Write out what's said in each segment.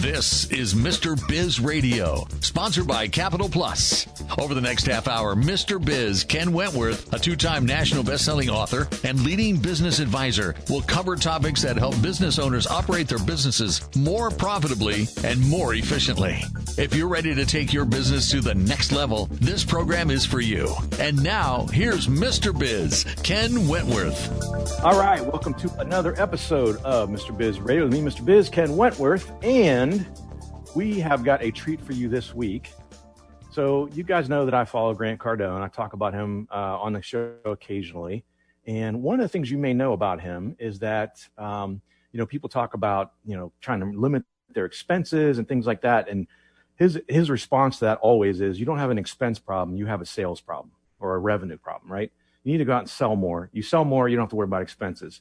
This is Mr. Biz Radio, sponsored by Capital Plus. Over the next half hour, Mr. Biz, Ken Wentworth, a two time national best-selling author and leading business advisor, will cover topics that help business owners operate their businesses more profitably and more efficiently. If you're ready to take your business to the next level, this program is for you. And now, here's Mr. Biz, Ken Wentworth. All right, welcome to another episode of Mr. Biz Radio with me, Mr. Biz, Ken Wentworth, and we have got a treat for you this week. So, you guys know that I follow Grant Cardone. I talk about him uh, on the show occasionally. And one of the things you may know about him is that, um, you know, people talk about, you know, trying to limit their expenses and things like that. And his his response to that always is, you don't have an expense problem, you have a sales problem or a revenue problem, right? You need to go out and sell more. You sell more, you don't have to worry about expenses.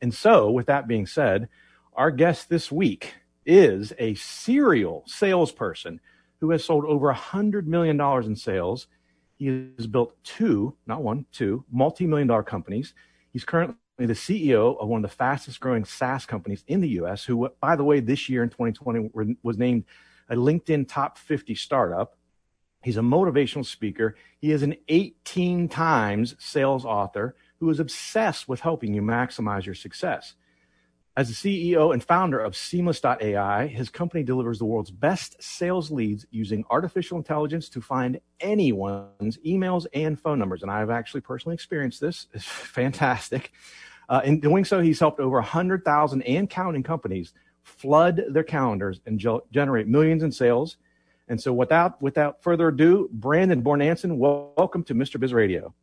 And so, with that being said, our guest this week is a serial salesperson who has sold over $100 million in sales. He has built two, not one, two multi million dollar companies. He's currently the CEO of one of the fastest growing SaaS companies in the US, who, by the way, this year in 2020 was named a LinkedIn top 50 startup. He's a motivational speaker. He is an 18 times sales author who is obsessed with helping you maximize your success. As the CEO and founder of Seamless.ai, his company delivers the world's best sales leads using artificial intelligence to find anyone's emails and phone numbers. And I've actually personally experienced this. It's fantastic. Uh, in doing so, he's helped over 100,000 and counting companies flood their calendars and ge- generate millions in sales. And so, without without further ado, Brandon Bornancin, welcome to Mr. Biz Radio.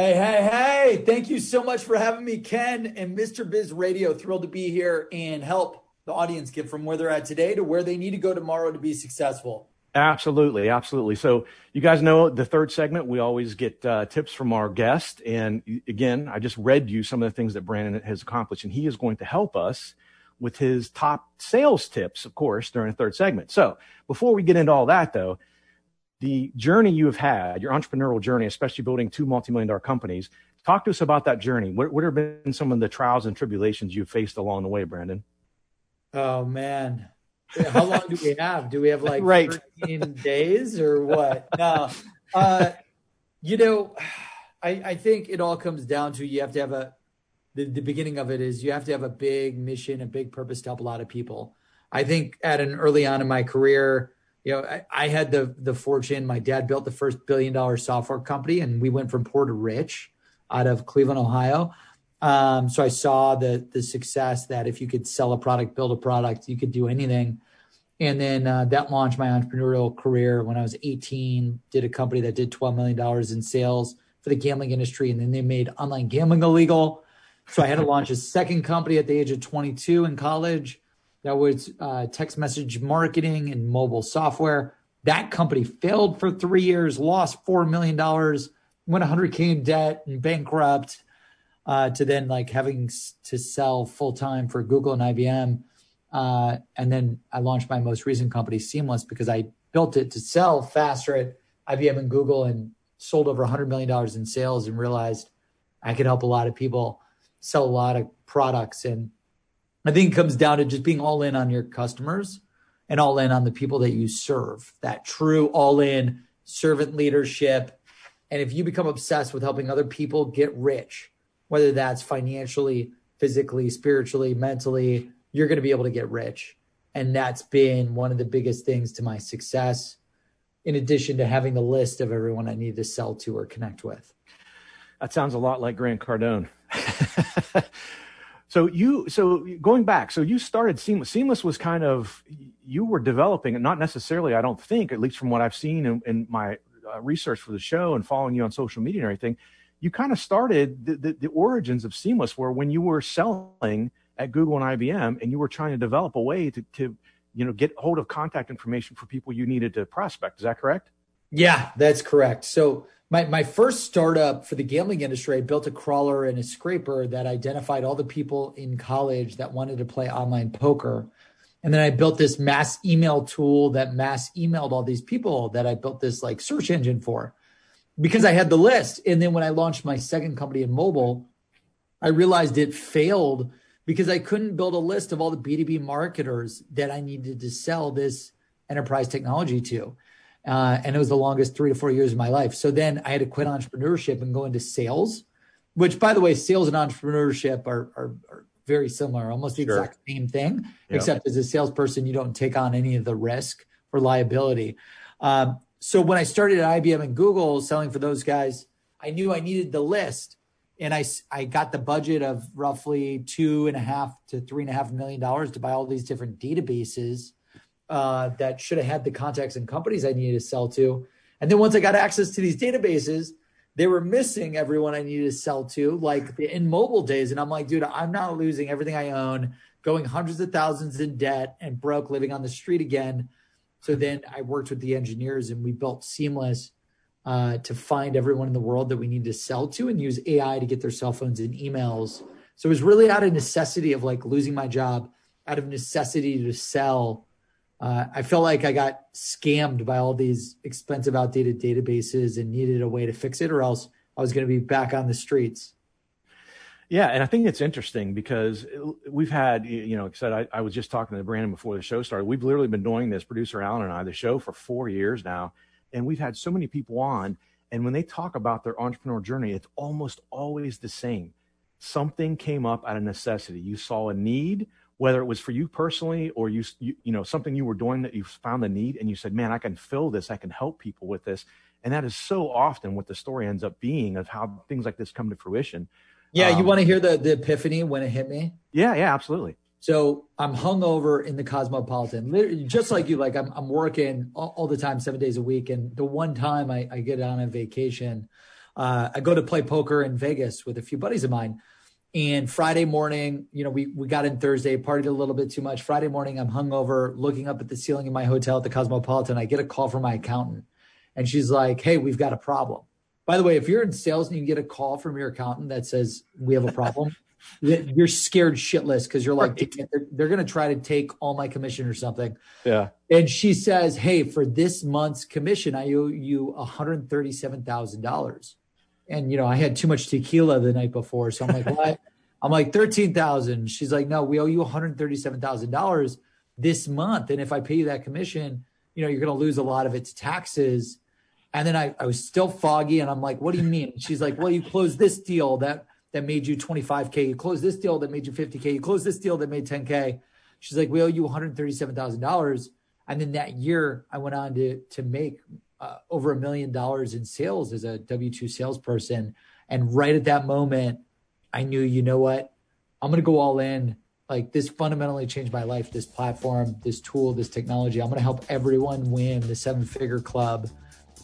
Hey, hey, hey. Thank you so much for having me, Ken and Mr. Biz Radio. Thrilled to be here and help the audience get from where they're at today to where they need to go tomorrow to be successful. Absolutely, absolutely. So, you guys know the third segment, we always get uh, tips from our guest. And again, I just read you some of the things that Brandon has accomplished, and he is going to help us with his top sales tips, of course, during the third segment. So, before we get into all that, though, the journey you have had, your entrepreneurial journey, especially building two multi-million dollar companies. Talk to us about that journey. What, what have been some of the trials and tribulations you've faced along the way, Brandon? Oh man, how long do we have? Do we have like right. 13 days or what? No, uh, you know, I, I think it all comes down to you have to have a the, the beginning of it is you have to have a big mission, a big purpose to help a lot of people. I think at an early on in my career, you know, I, I, had the the fortune. My dad built the first billion dollar software company, and we went from poor to rich out of Cleveland, Ohio. Um, so I saw the the success that if you could sell a product, build a product, you could do anything. And then uh, that launched my entrepreneurial career when I was 18. Did a company that did 12 million dollars in sales for the gambling industry, and then they made online gambling illegal. So I had to launch a second company at the age of 22 in college that was uh, text message marketing and mobile software. That company failed for three years, lost $4 million, went 100K in debt and bankrupt, uh, to then like having to sell full time for Google and IBM. Uh, and then I launched my most recent company, Seamless, because I built it to sell faster at IBM and Google and sold over $100 million in sales and realized I could help a lot of people sell a lot of products. And I think it comes down to just being all in on your customers and all in on the people that you serve, that true all in servant leadership. And if you become obsessed with helping other people get rich, whether that's financially, physically, spiritually, mentally, you're going to be able to get rich. And that's been one of the biggest things to my success, in addition to having the list of everyone I need to sell to or connect with. That sounds a lot like Grant Cardone. So you, so going back, so you started Seamless. Seamless was kind of you were developing, and not necessarily, I don't think, at least from what I've seen in, in my uh, research for the show and following you on social media and everything. You kind of started the, the, the origins of Seamless, where when you were selling at Google and IBM, and you were trying to develop a way to, to you know, get hold of contact information for people you needed to prospect. Is that correct? Yeah, that's correct. So my, my first startup for the gambling industry, I built a crawler and a scraper that identified all the people in college that wanted to play online poker. And then I built this mass email tool that mass emailed all these people that I built this like search engine for because I had the list. And then when I launched my second company in mobile, I realized it failed because I couldn't build a list of all the B2B marketers that I needed to sell this enterprise technology to. Uh, and it was the longest three to four years of my life. So then I had to quit entrepreneurship and go into sales, which, by the way, sales and entrepreneurship are, are, are very similar, almost the sure. exact same thing, yeah. except as a salesperson, you don't take on any of the risk or liability. Um, so when I started at IBM and Google selling for those guys, I knew I needed the list. And I, I got the budget of roughly two and a half to three and a half million dollars to buy all these different databases uh, that should have had the contacts and companies I needed to sell to. And then once I got access to these databases, they were missing everyone I needed to sell to, like the in mobile days. And I'm like, dude, I'm not losing everything I own, going hundreds of thousands in debt and broke, living on the street again. So then I worked with the engineers and we built Seamless uh, to find everyone in the world that we need to sell to and use AI to get their cell phones and emails. So it was really out of necessity of like losing my job, out of necessity to sell uh, I felt like I got scammed by all these expensive, outdated databases and needed a way to fix it, or else I was going to be back on the streets. Yeah, and I think it's interesting because we've had, you know, like I said, I, I was just talking to Brandon before the show started. We've literally been doing this, producer Alan and I, the show for four years now, and we've had so many people on. And when they talk about their entrepreneur journey, it's almost always the same. Something came up out of necessity. You saw a need whether it was for you personally or you, you, you know something you were doing that you found the need and you said man i can fill this. I can help people with this. And that is so often what the story ends up being of how things like this come to fruition. Yeah um, you want to hear the the epiphany when it hit me? Yeah yeah absolutely. So i'm hungover in the cosmopolitan. Literally, just like you like i'm, I'm working all, all, the time seven days a week and the one time i, I get on a vacation uh, i go to play poker in vegas with a few buddies of mine and Friday morning, you know, we, we got in Thursday, partied a little bit too much. Friday morning, I'm hungover, looking up at the ceiling in my hotel at the Cosmopolitan. I get a call from my accountant, and she's like, Hey, we've got a problem. By the way, if you're in sales and you get a call from your accountant that says, We have a problem, you're scared shitless because you're like, right. They're, they're going to try to take all my commission or something. Yeah. And she says, Hey, for this month's commission, I owe you $137,000 and you know, I had too much tequila the night before. So I'm like, what? I'm like, 13,000. She's like, no, we owe you $137,000 this month. And if I pay you that commission, you know, you're going to lose a lot of its taxes. And then I, I was still foggy and I'm like, what do you mean? She's like, well, you closed this deal that, that made you 25K. You closed this deal that made you 50K. You closed this deal that made 10K. She's like, we owe you $137,000. And then that year I went on to, to make uh, over a million dollars in sales as a W 2 salesperson. And right at that moment, I knew, you know what? I'm going to go all in. Like this fundamentally changed my life. This platform, this tool, this technology. I'm going to help everyone win the seven figure club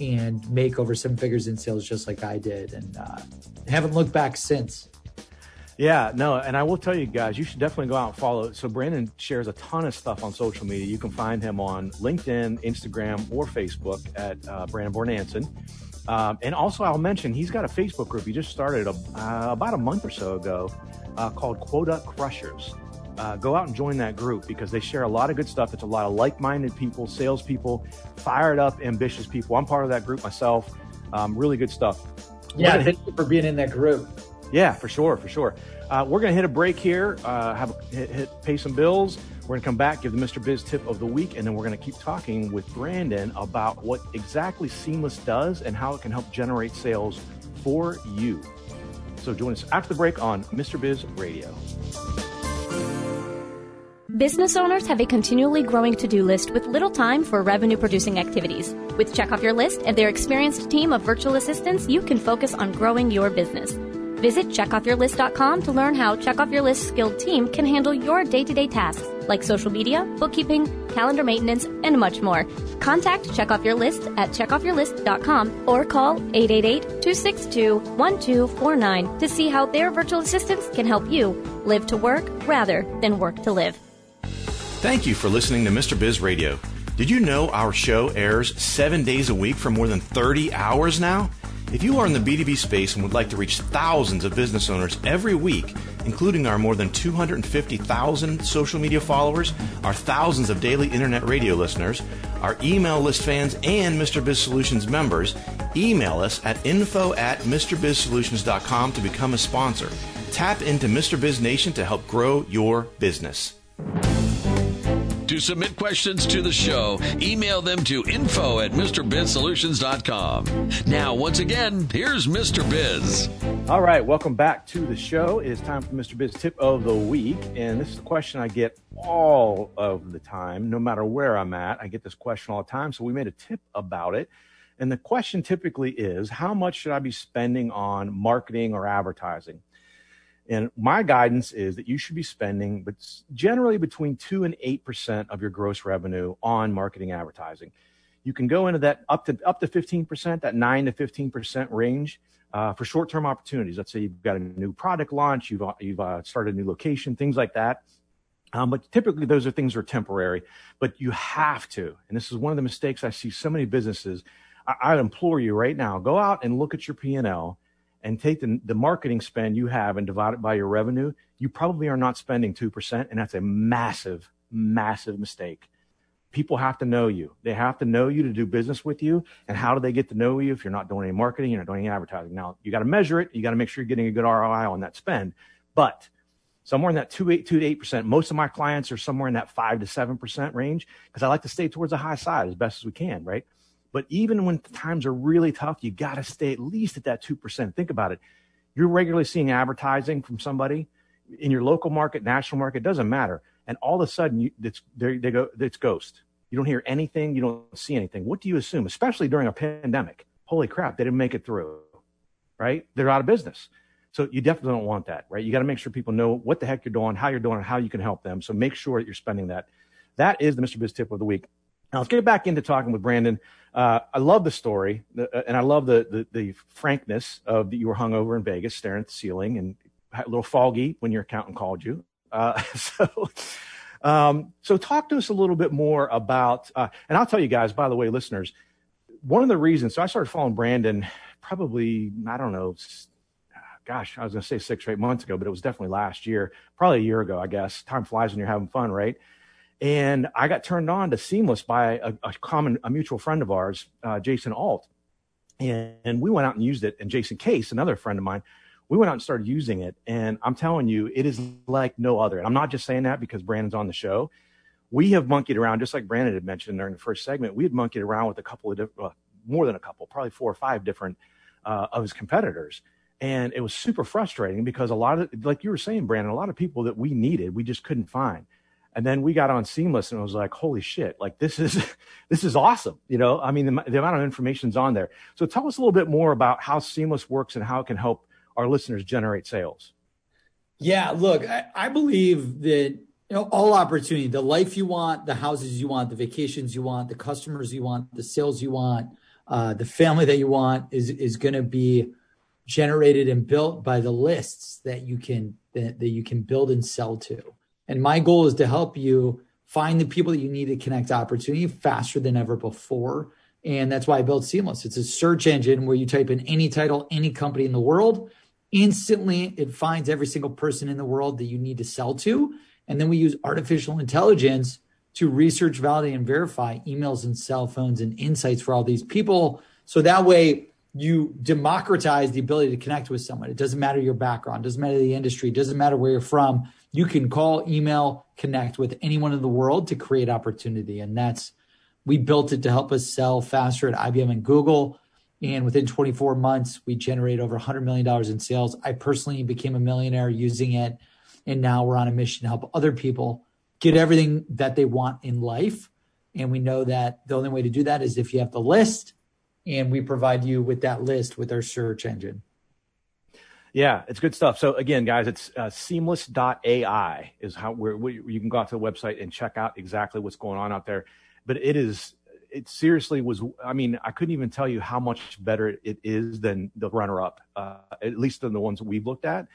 and make over seven figures in sales just like I did. And uh, haven't looked back since. Yeah, no, and I will tell you guys, you should definitely go out and follow. So Brandon shares a ton of stuff on social media. You can find him on LinkedIn, Instagram, or Facebook at uh, Brandon Bornancin. Um, and also, I'll mention he's got a Facebook group he just started a, uh, about a month or so ago uh, called Quota Crushers. Uh, go out and join that group because they share a lot of good stuff. It's a lot of like-minded people, salespeople, fired up, ambitious people. I'm part of that group myself. Um, really good stuff. Yeah, thank you for being in that group. Yeah, for sure, for sure. Uh, we're going to hit a break here, uh, have a, hit, hit, pay some bills. We're going to come back, give the Mr. Biz tip of the week, and then we're going to keep talking with Brandon about what exactly Seamless does and how it can help generate sales for you. So join us after the break on Mr. Biz Radio. Business owners have a continually growing to do list with little time for revenue producing activities. With Check Off Your List and their experienced team of virtual assistants, you can focus on growing your business. Visit checkoffyourlist.com to learn how Check Off Your List skilled team can handle your day to day tasks like social media, bookkeeping, calendar maintenance, and much more. Contact Check Off Your List at checkoffyourlist.com or call 888-262-1249 to see how their virtual assistants can help you live to work rather than work to live. Thank you for listening to Mr. Biz Radio. Did you know our show airs seven days a week for more than 30 hours now? If you are in the B2B space and would like to reach thousands of business owners every week, including our more than 250,000 social media followers, our thousands of daily internet radio listeners, our email list fans, and Mr. Biz Solutions members, email us at info at MrBizSolutions.com to become a sponsor. Tap into Mr. Biz Nation to help grow your business. To submit questions to the show, email them to info at MrBizSolutions.com. Now, once again, here's Mr. Biz. All right, welcome back to the show. It is time for Mr. Biz Tip of the Week. And this is a question I get all of the time, no matter where I'm at. I get this question all the time. So we made a tip about it. And the question typically is how much should I be spending on marketing or advertising? And my guidance is that you should be spending, but generally between two and eight percent of your gross revenue on marketing advertising. You can go into that up to up to fifteen percent, that nine to fifteen percent range uh, for short-term opportunities. Let's say you've got a new product launch, you've you've uh, started a new location, things like that. Um, but typically, those are things that are temporary. But you have to, and this is one of the mistakes I see so many businesses. I, I implore you right now: go out and look at your P and take the, the marketing spend you have and divide it by your revenue, you probably are not spending 2%. And that's a massive, massive mistake. People have to know you. They have to know you to do business with you. And how do they get to know you if you're not doing any marketing, you're not doing any advertising? Now, you got to measure it. You got to make sure you're getting a good ROI on that spend. But somewhere in that 2, 8, 2 to 8%, most of my clients are somewhere in that 5 to 7% range because I like to stay towards the high side as best as we can, right? But even when times are really tough, you got to stay at least at that 2%. Think about it. You're regularly seeing advertising from somebody in your local market, national market, doesn't matter. And all of a sudden, you, it's, they go, it's ghost. You don't hear anything. You don't see anything. What do you assume, especially during a pandemic? Holy crap, they didn't make it through, right? They're out of business. So you definitely don't want that, right? You got to make sure people know what the heck you're doing, how you're doing, and how you can help them. So make sure that you're spending that. That is the Mr. Biz tip of the week. Now let's get back into talking with Brandon. Uh, I love the story, uh, and I love the, the, the frankness of that you were hung over in Vegas, staring at the ceiling, and a little foggy when your accountant called you. Uh, so, um, so talk to us a little bit more about. Uh, and I'll tell you guys, by the way, listeners, one of the reasons. So I started following Brandon probably I don't know. Gosh, I was going to say six or eight months ago, but it was definitely last year, probably a year ago, I guess. Time flies when you're having fun, right? And I got turned on to Seamless by a, a common, a mutual friend of ours, uh, Jason Alt. And, and, we went out and used it. And Jason Case, another friend of mine, we went out and started using it. And I'm telling you, it is like no other. And I'm not just saying that because Brandon's on the show. We have monkeyed around, just like Brandon had mentioned during the first segment. We had monkeyed around with a couple of different, well, more than a couple, probably four or five different uh, of his competitors. And it was super frustrating because a lot of, like you were saying, Brandon, a lot of people that we needed, we just couldn't find. And then we got on Seamless and I was like, holy shit, like this is, this is awesome. You know, I mean, the, the amount of information's on there. So tell us a little bit more about how Seamless works and how it can help our listeners generate sales. Yeah, look, I, I believe that you know all opportunity, the life you want, the houses you want, the vacations you want, the customers you want, the sales you want, uh, the family that you want is is going to be generated and built by the lists that you can that, that you can build and sell to. And my goal is to help you find the people that you need to connect opportunity faster than ever before. And that's why I built Seamless. It's a search engine where you type in any title, any company in the world. Instantly, it finds every single person in the world that you need to sell to. And then we use artificial intelligence to research, validate, and verify emails and cell phones and insights for all these people. So that way, you democratize the ability to connect with someone. It doesn't matter your background, doesn't matter the industry, doesn't matter where you're from you can call, email, connect with anyone in the world to create opportunity. And that's, we built it to help us sell faster at IBM and Google. And within 24 months, we generated over $100 million in sales. I personally became a millionaire using it. And now we're on a mission to help other people get everything that they want in life. And we know that the only way to do that is if you have the list, and we provide you with that list with our search engine. Yeah, it's good stuff. So again, guys, it's uh, seamless.ai is how we're, we, you can go out to the website and check out exactly what's going on out there. But it is, it seriously was, I mean, I couldn't even tell you how much better it is than the runner up, uh, at least than the ones we've looked at.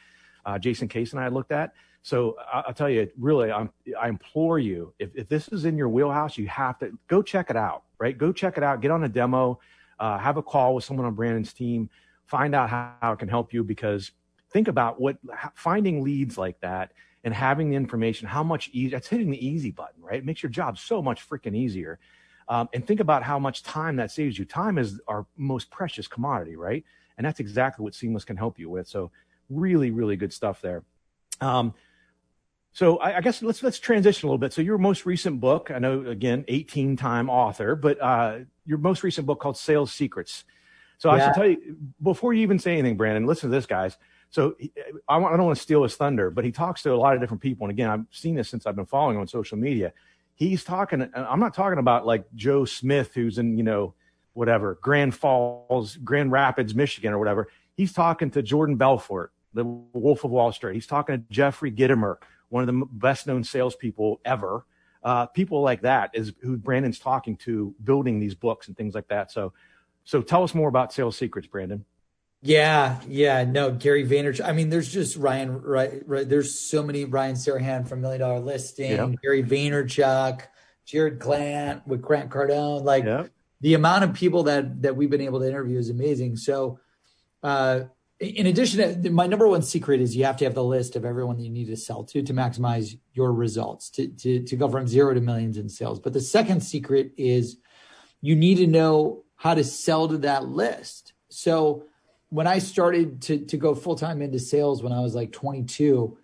Uh, Jason Case and I looked at. So I, will tell you, really, I'm, I implore you, if, if this is in your wheelhouse, you have to go check it out, right? Go check it out, get on a demo, uh, have a call with someone on Brandon's team find out how, how it can help you because think about what finding leads like that and having the information, how much easy that's hitting the easy button, right? It makes your job so much freaking easier. Um, and think about how much time that saves you. Time is our most precious commodity, right? And that's exactly what Seamless can help you with. So really, really good stuff there. Um, so I, I, guess let's let's transition a little bit. So your most recent book, I know again, 18 time author, but uh, your most recent book called Sales Secrets. So yeah. I should tell you before you even say anything, Brandon. Listen to this, guys. So I, want, I don't want to steal his thunder, but he talks to a lot of different people, and again, I've seen this since I've been following on social media. He's talking. I'm not talking about like Joe Smith, who's in you know whatever Grand Falls, Grand Rapids, Michigan, or whatever. He's talking to Jordan Belfort, the Wolf of Wall Street. He's talking to Jeffrey Gitomer, one of the best known salespeople ever. Uh, people like that is who Brandon's talking to, building these books and things like that. So, so tell us more about Sales Secrets, Brandon. Yeah, yeah, no, Gary Vaynerchuk. I mean, there's just Ryan, right? right there's so many Ryan Serhant from Million Dollar Listing. Gary Vaynerchuk, Jarrod Glandt with Grant Cardone. Like the amount of people that that we've been able to interview is amazing. So, uh, in addition to my number one secret is you have to have the list of everyone that you need to sell to to maximize your results to, to, to go from zero to millions in sales but the second secret is you need to know how to sell to that list so when i started to, to go full-time into sales when i was like 22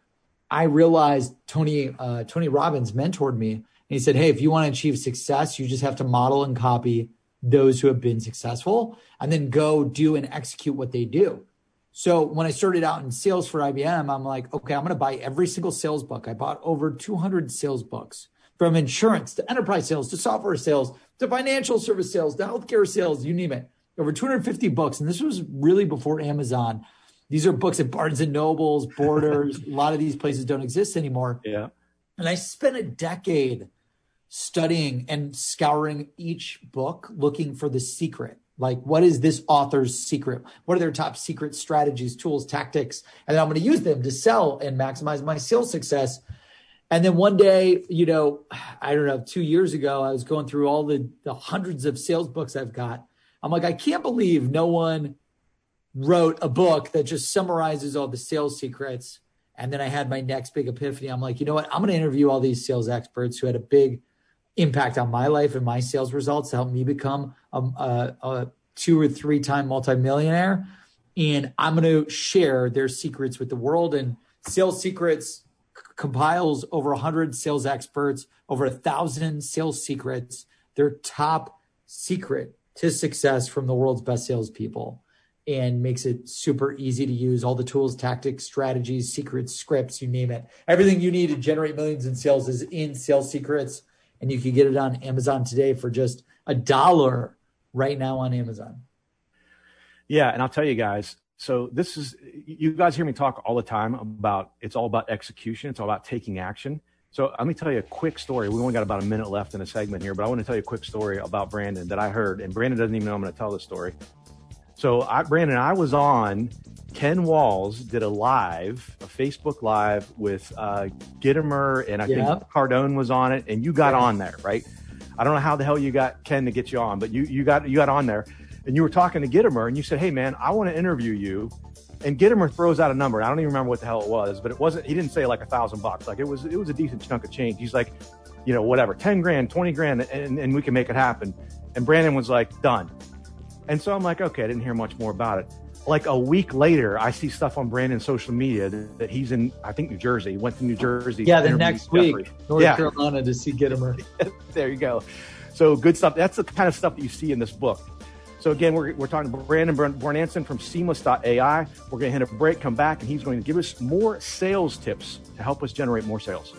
i realized tony uh, tony robbins mentored me and he said hey if you want to achieve success you just have to model and copy those who have been successful and then go do and execute what they do so when I started out in sales for IBM, I'm like, okay, I'm going to buy every single sales book. I bought over 200 sales books from insurance to enterprise sales to software sales to financial service sales to healthcare sales, you name it. Over 250 books. And this was really before Amazon. These are books at Barnes and Nobles, Borders. a lot of these places don't exist anymore. Yeah. And I spent a decade studying and scouring each book looking for the secret like, what is this author's secret? What are their top secret strategies, tools, tactics? And I'm going to use them to sell and maximize my sales success. And then one day, you know, I don't know, two years ago, I was going through all the, the hundreds of sales books I've got. I'm like, I can't believe no one wrote a book that just summarizes all the sales secrets. And then I had my next big epiphany. I'm like, you know what? I'm going to interview all these sales experts who had a big impact on my life and my sales results to help me become a, a, a two or three time multimillionaire. And I'm going to share their secrets with the world. And Sales Secrets compiles over 100 sales experts, over a thousand sales secrets, their top secret to success from the world's best salespeople and makes it super easy to use all the tools, tactics, strategies, secrets, scripts, you name it. Everything you need to generate millions in sales is in Sales Secrets and you can get it on Amazon today for just a dollar right now on Amazon. Yeah, and I'll tell you guys. So this is you guys hear me talk all the time about it's all about execution. It's all about taking action. So let me tell you a quick story. We only got about a minute left in a segment here, but I want to tell you a quick story about Brandon that I heard, and Brandon doesn't even know I'm going to tell this story. So I, Brandon, I was on Ken Walls did a live, a Facebook live with uh, Gitomer, and I yep. think Cardone was on it, and you got yeah. on there, right? I don't know how the hell you got Ken to get you on, but you you got you got on there, and you were talking to Gitomer, and you said, "Hey, man, I want to interview you." And Gitomer throws out a number. I don't even remember what the hell it was, but it wasn't. He didn't say like a thousand bucks. Like it was. It was a decent chunk of change. He's like, you know, whatever, ten grand, twenty grand, and, and we can make it happen. And Brandon was like, done. And so I'm like, okay, I didn't hear much more about it like a week later, I see stuff on Brandon's social media that, that, he's in, I think, New Jersey. He went to New Jersey. Yeah, the next week, North yeah. Carolina to see Gitomer. there you go. So good stuff. That's the kind of stuff that you see in this book. So again, we're, we're talking to Brandon Bornancin from Seamless.ai. We're going to hit a break, come back, and he's going to give us more sales tips to help us generate more sales.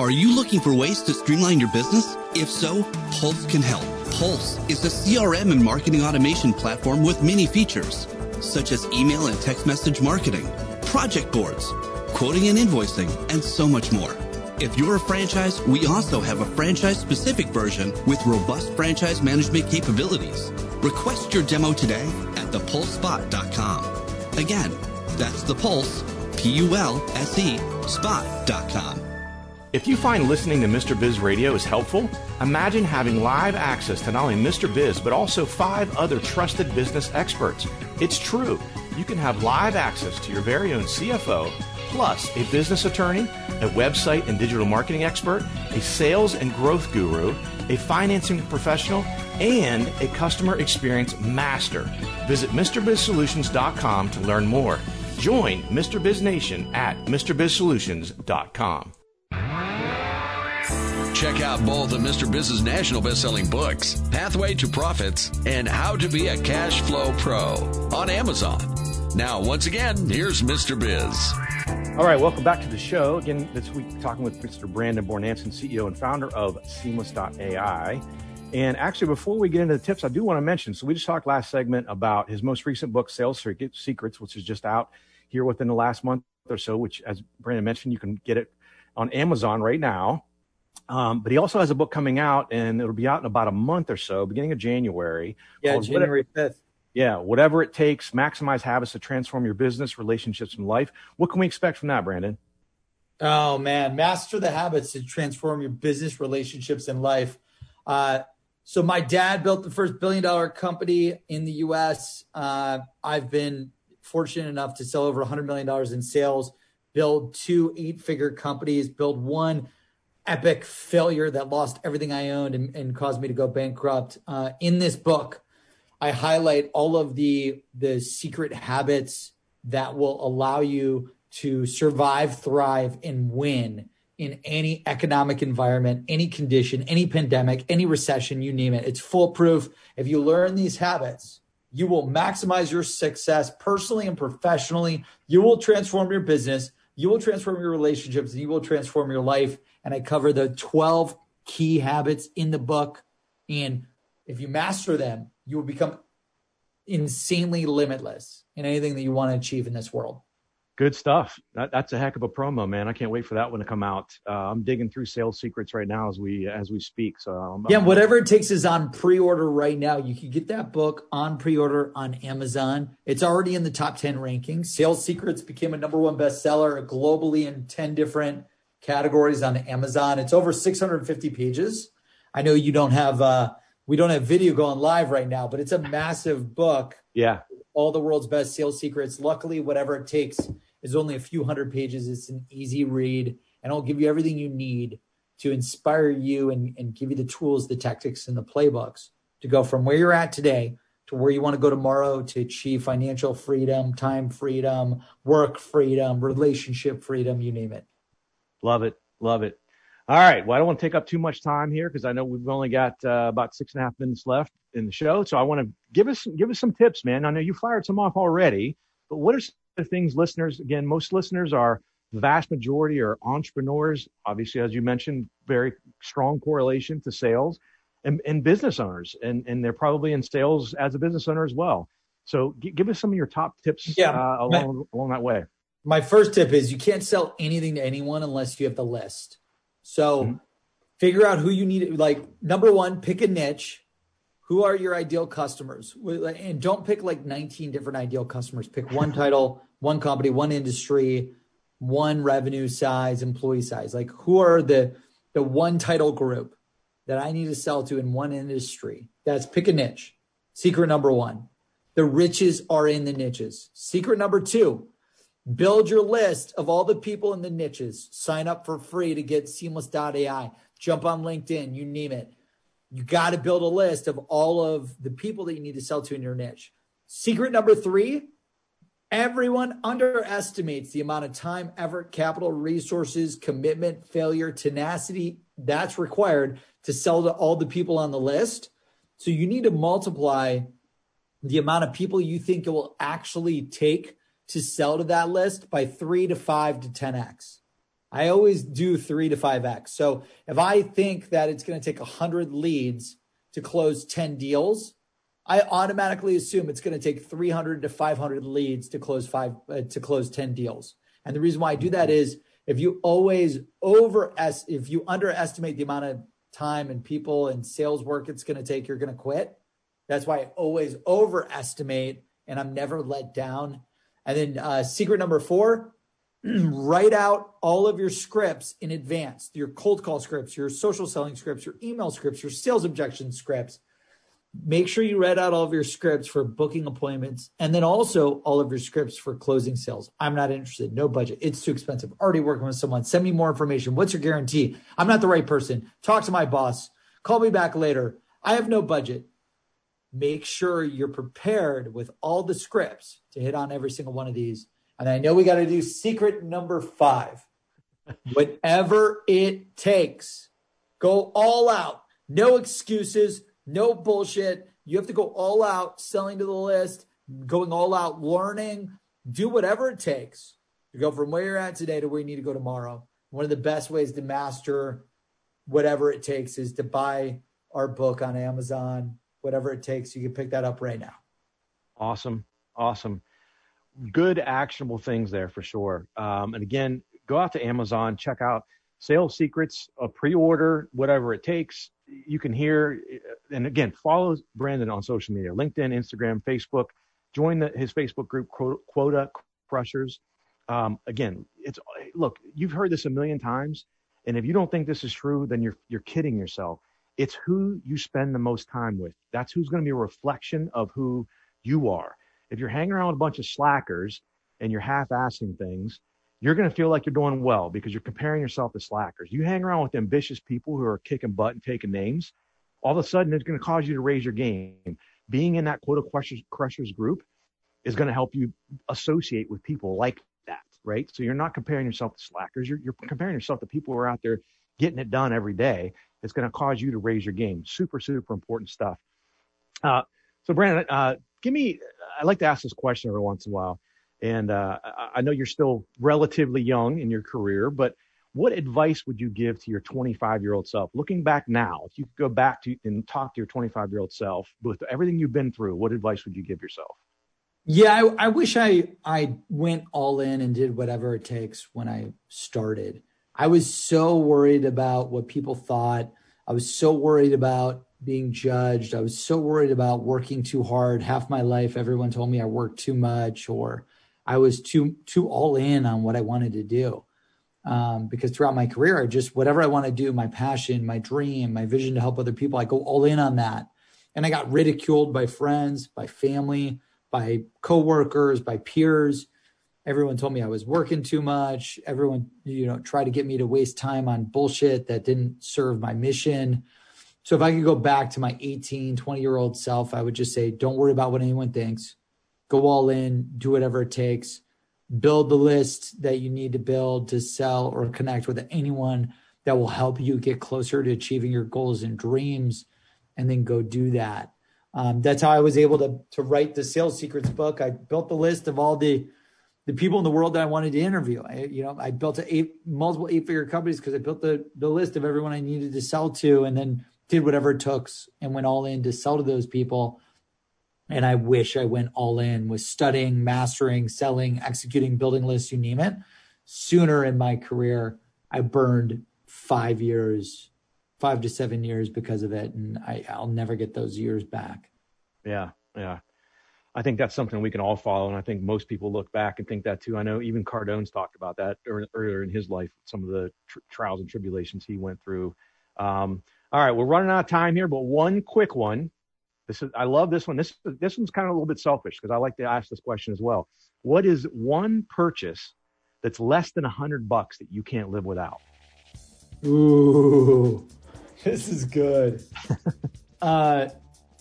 Are you looking for ways to streamline your business? If so, Pulse can help. Pulse is a CRM and marketing automation platform with many features, such as email and text message marketing, project boards, quoting and invoicing, and so much more. If you're a franchise, we also have a franchise specific version with robust franchise management capabilities. Request your demo today at thepulsespot.com. Again, that's the pulse, P U L S E, spot.com. If you find listening to Mr. Biz Radio is helpful, imagine having live access to not only Mr. Biz, but also five other trusted business experts. It's true. You can have live access to your very own CFO, plus a business attorney, a website and digital marketing expert, a sales and growth guru, a financing professional, and a customer experience master. Visit MrBizSolutions.com to learn more. Join Mr. Biz Nation at MrBizSolutions.com. Check out both of Mr. Biz's national best-selling books, Pathway to Profits and How to Be a Cash Flow Pro on Amazon. Now, once again, here's Mr. Biz. All right, welcome back to the show. Again, this week talking with Mr. Brandon Bornancin, CEO and founder of Seamless.ai. And actually, before we get into the tips, I do want to mention so we just talked last segment about his most recent book, Sales Secrets, which is just out here within the last month or so, which, as Brandon mentioned, you can get it on Amazon right now. Um, but he also has a book coming out, and it'll be out in about a month or so, beginning of January. Yeah, January 5th. Yeah, whatever it takes, maximize habits to transform your business, relationships, and life. What can we expect from that, Brandon? Oh man, master the habits to transform your business, relationships, and life. Uh, so my dad built the first billion dollar company in the U.S. Uh, I've been fortunate enough to sell over 100 million dollars in sales, build two eight figure companies, build one epic failure that lost everything I owned and, and caused me to go bankrupt. Uh, in this book, I highlight all of the the secret habits that will allow you to survive, thrive, and win in any economic environment, any condition, any pandemic, any recession, you name it. It's foolproof. If you learn these habits, you will maximize your success personally and professionally. You will transform your business, you will transform your relationships, and you will transform your life. And I cover the 12 key habits in the book. And if you master them, you will become insanely limitless in anything that you want to achieve in this world. Good stuff. That, that's a heck of a promo, man. I can't wait for that one to come out. Uh, I'm digging through sales secrets right now as we as we speak. So um, yeah, whatever it takes is on pre-order right now. You can get that book on pre-order on Amazon. It's already in the top ten rankings. Sales Secrets became a number one bestseller globally in ten different categories on Amazon. It's over 650 pages. I know you don't have uh, we don't have video going live right now, but it's a massive book. Yeah. All the world's best sales secrets. Luckily, whatever it takes is only a few hundred pages. It's an easy read, and it'll give you everything you need to inspire you and, and give you the tools, the tactics, and the playbooks to go from where you're at today to where you want to go tomorrow to achieve financial freedom, time freedom, work freedom, relationship freedom, you name it. Love it. Love it. All right. Well, I don't want to take up too much time here because I know we've only got uh, about six and a half minutes left in the show. So I want to give us give us some tips, man. I know you fired some off already, but what are some of the things listeners? Again, most listeners are the vast majority are entrepreneurs. Obviously, as you mentioned, very strong correlation to sales and, and business owners, and and they're probably in sales as a business owner as well. So g- give us some of your top tips yeah, uh, along along that way. My first tip is you can't sell anything to anyone unless you have the list. So mm-hmm. figure out who you need. Like number one, pick a niche. Who are your ideal customers? And don't pick like 19 different ideal customers. Pick one title, one company, one industry, one revenue size, employee size. Like who are the the one title group that I need to sell to in one industry? That's pick a niche. Secret number one. The riches are in the niches. Secret number two, Build your list of all the people in the niches. Sign up for free to get seamless.ai. Jump on LinkedIn, you name it. You got to build a list of all of the people that you need to sell to in your niche. Secret number three everyone underestimates the amount of time, effort, capital, resources, commitment, failure, tenacity that's required to sell to all the people on the list. So you need to multiply the amount of people you think it will actually take to sell to that list by three to five to 10x. I always do three to five X. So if I think that it's going to take 100 leads to close 10 deals, I automatically assume it's going to take 300 to 500 leads to close five uh, to close 10 deals. And the reason why I do that is if you always over if you underestimate the amount of time and people and sales work it's going to take, you're going to quit. That's why I always overestimate and I'm never let down and then uh, secret number four, write out all of your scripts in advance your cold call scripts, your social selling scripts, your email scripts, your sales objection scripts. make sure you read out all of your scripts for booking appointments and then also all of your scripts for closing sales. I'm not interested. No budget. It's too expensive. Already working with someone. Send me more information. What's your guarantee? I'm not the right person. Talk to my boss. Call me back later. I have no budget. Make sure you're prepared with all the scripts to hit on every single one of these. And I know we got to do secret number five. Whatever it takes, go all out. No excuses no bullshit. You have to go all out selling to the list, going all out learning, do whatever it takes to go from where you're at today to where you need to go tomorrow. One of the best ways to master whatever it takes is to buy our book on Amazon, whatever it takes. You can pick that up right now. Awesome. Awesome. Good actionable things there for sure. Um, and again, go out to Amazon, check out sales secrets, a pre-order, whatever it takes. You can hear, and again, follow Brandon on social media, LinkedIn, Instagram, Facebook. Join the, his Facebook group, Quota Crushers. Um, again, it's look, you've heard this a million times, and if you don't think this is true, then you're you're kidding yourself. It's who you spend the most time with. That's who's going to be a reflection of who you are. If you're hanging around with a bunch of slackers and you're half-assing things, you're going to feel like you're doing well because you're comparing yourself to slackers. You hang around with ambitious people who are kicking butt and taking names, all of a sudden it's going to cause you to raise your game. Being in that quota crushers, crushers group is going to help you associate with people like that, right? So you're not comparing yourself to slackers. You're, you're comparing yourself to people who are out there getting it done every day. It's going to cause you to raise your game. Super, super important stuff. Uh, so Brandon, uh, give me, I like to ask this question every once in a while. And uh, I know you're still relatively young in your career, but what advice would you give to your 25 year old self? Looking back now, if you could go back to and talk to your 25 year old self with everything you've been through, what advice would you give yourself? Yeah, I, I wish I I went all in and did whatever it takes when I started. I was so worried about what people thought. I was so worried about being judged. I was so worried about working too hard. Half my life, everyone told me I worked too much or I was too too all in on what I wanted to do. Um, because throughout my career, I just whatever I want to do, my passion, my dream, my vision to help other people, I go all in on that. And I got ridiculed by friends, by family, by coworkers, by peers. Everyone told me I was working too much. Everyone, you know, tried to get me to waste time on bullshit that didn't serve my mission. So if I could go back to my 18, 20 year old self, I would just say, don't worry about what anyone thinks go all in, do whatever it takes, build the list that you need to build to sell or connect with anyone that will help you get closer to achieving your goals and dreams, and then go do that. Um, that's how I was able to to write the sales secrets book. I built the list of all the the people in the world that I wanted to interview. I, you know, I built a eight multiple eight figure companies because I built the the list of everyone I needed to sell to, and then did whatever it took and went all in to sell to those people and I wish I went all in with studying, mastering, selling, executing, building lists, you name it. Sooner in my career, I burned five years, five to seven years because of it. And I, I'll never get those years back. Yeah. Yeah. I think that's something we can all follow. And I think most people look back and think that too. I know even Cardone's talked about that earlier in his life, some of the tr- trials and tribulations he went through. Um, all right, we're running out of time here, but one quick one this is I love this one. This this one's kind of a little bit selfish because I like to ask this question as well. What is one purchase that's less than a hundred bucks that you can't live without? Ooh, this is good. uh,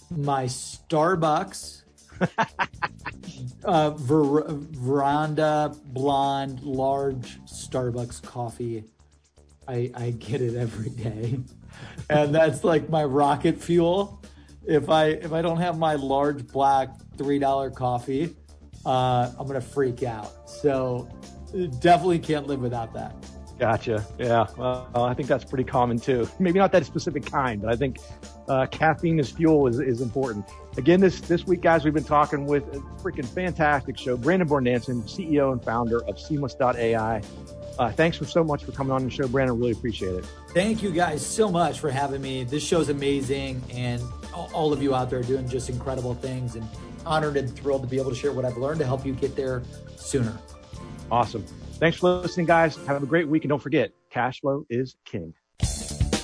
my Starbucks uh, ver- veranda blonde large Starbucks coffee. I I get it every day, and that's like my rocket fuel if I if I don't have my large black three dollar coffee, uh, I'm gonna freak out. So definitely can't live without that. Gotcha. Yeah. Well, I think that's pretty common too. Maybe not that specific kind, but I think uh, caffeine as fuel is, is important. Again, this this week, guys, we've been talking with a freaking fantastic show. Brandon Bornancin, CEO and founder of Seamless.ai. Uh, thanks for so much for coming on the show, Brandon. Really appreciate it. Thank you guys so much for having me. This show's amazing, and all of you out there doing just incredible things. And honored and thrilled to be able to share what I've learned to help you get there sooner. Awesome. Thanks for listening, guys. Have a great week, and don't forget, cash flow is king.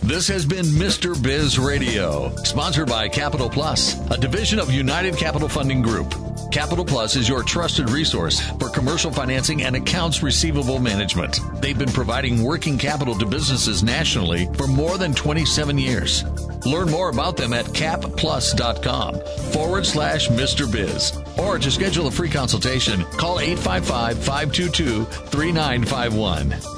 This has been Mr. Biz Radio, sponsored by Capital Plus, a division of United Capital Funding Group. Capital Plus is your trusted resource for commercial financing and accounts receivable management. They've been providing working capital to businesses nationally for more than 27 years. Learn more about them at capplus.com forward slash Mr. Biz. Or to schedule a free consultation, call 855 522 3951.